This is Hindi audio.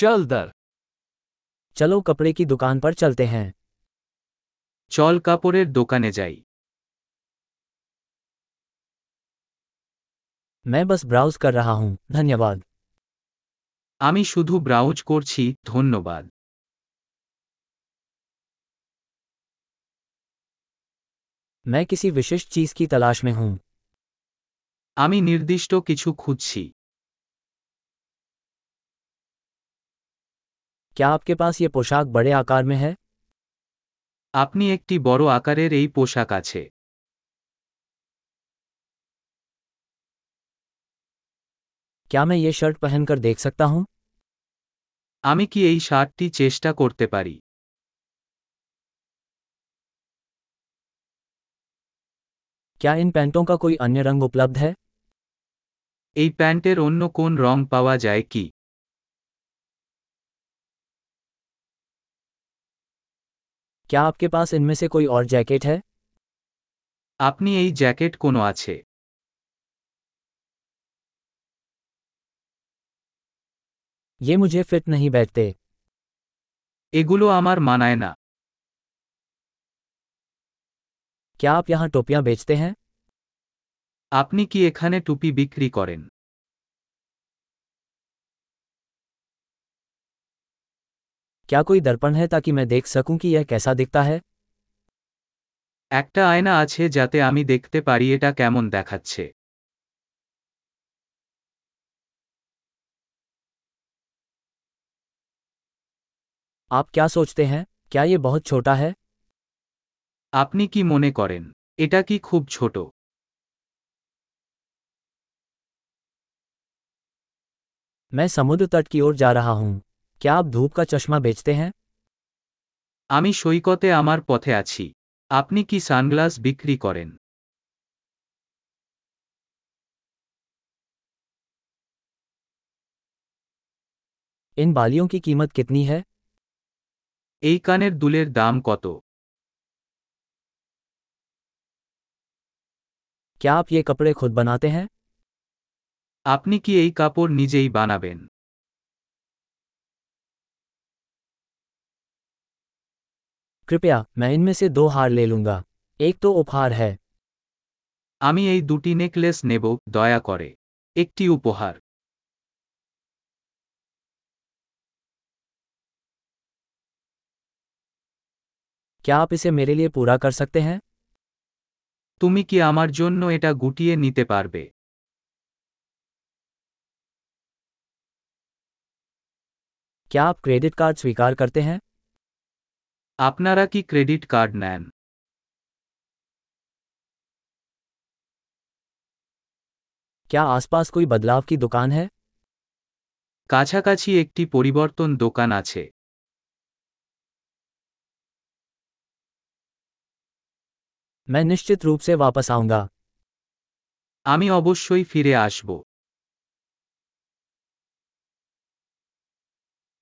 चल दर चलो कपड़े की दुकान पर चलते हैं চল কাপড়ের দোকানে যাই मैं बस ब्राउज कर रहा हूँ धन्यवाद আমি শুধু ব্রাউজ করছি ধন্যবাদ मैं किसी विशिष्ट चीज की तलाश में हूँ আমি নির্দিষ্ট কিছু খুঁজছি क्या आपके पास ये पोशाक बड़े आकार में है আপনি একটি বড় আকারের এই পোশাক আছে क्या मैं ये शर्ट पहनकर देख सकता हूँ আমি কি এই শার্টটি চেষ্টা করতে পারি क्या इन पैंटों का कोई अन्य रंग उपलब्ध है এই প্যান্টের অন্য কোন রং পাওয়া যায় কি क्या आपके पास इनमें से कोई और जैकेट है আপনি এই জ্যাকেট কোনো আছে ये मुझे फिट नहीं बैठते এগুলো আমার মানায় না क्या आप यहाँ टोपियाँ बेचते हैं আপনি কি এখানে টুপি বিক্রি করেন क्या कोई दर्पण है ताकि मैं देख सकूं कि यह कैसा दिखता है একটা আয়না আছে যাতে আমি দেখতে পারি এটা কেমন দেখাচ্ছে आप क्या सोचते हैं क्या ये बहुत छोटा है আপনি কি মনে করেন এটা কি খুব ছোট मैं समुद्र तट की ओर जा रहा हूँ क्या आप धूप का चश्मा बेचते हैं আমি সৈকতে আমার পথে আছি আপনি কি সানগ্লাস বিক্রি করেন इन बालियों की कीमत कितनी है এই কানের দুলের দাম কত क्या आप ये कपड़े खुद बनाते हैं আপনি কি এই কাপড় নিজেই বানাবেন कृपया मैं इनमें से दो हार ले लूंगा एक तो उपहार है আমি এই দুটি নেকলেস নেব দয়া করে একটি উপহার क्या आप इसे मेरे लिए पूरा कर सकते हैं তুমি কি আমার জন্য এটা গুটিয়ে নিতে পারবে क्या आप क्रेडिट कार्ड स्वीकार करते हैं আপনারা কি ক্রেডিট কার্ড নেন क्या आसपास कोई बदलाव की दुकान है কাছাকাছি একটি পরিবর্তন দোকান আছে मैं निश्चित रूप से वापस आऊंगा আমি অবশ্যই ফিরে আসব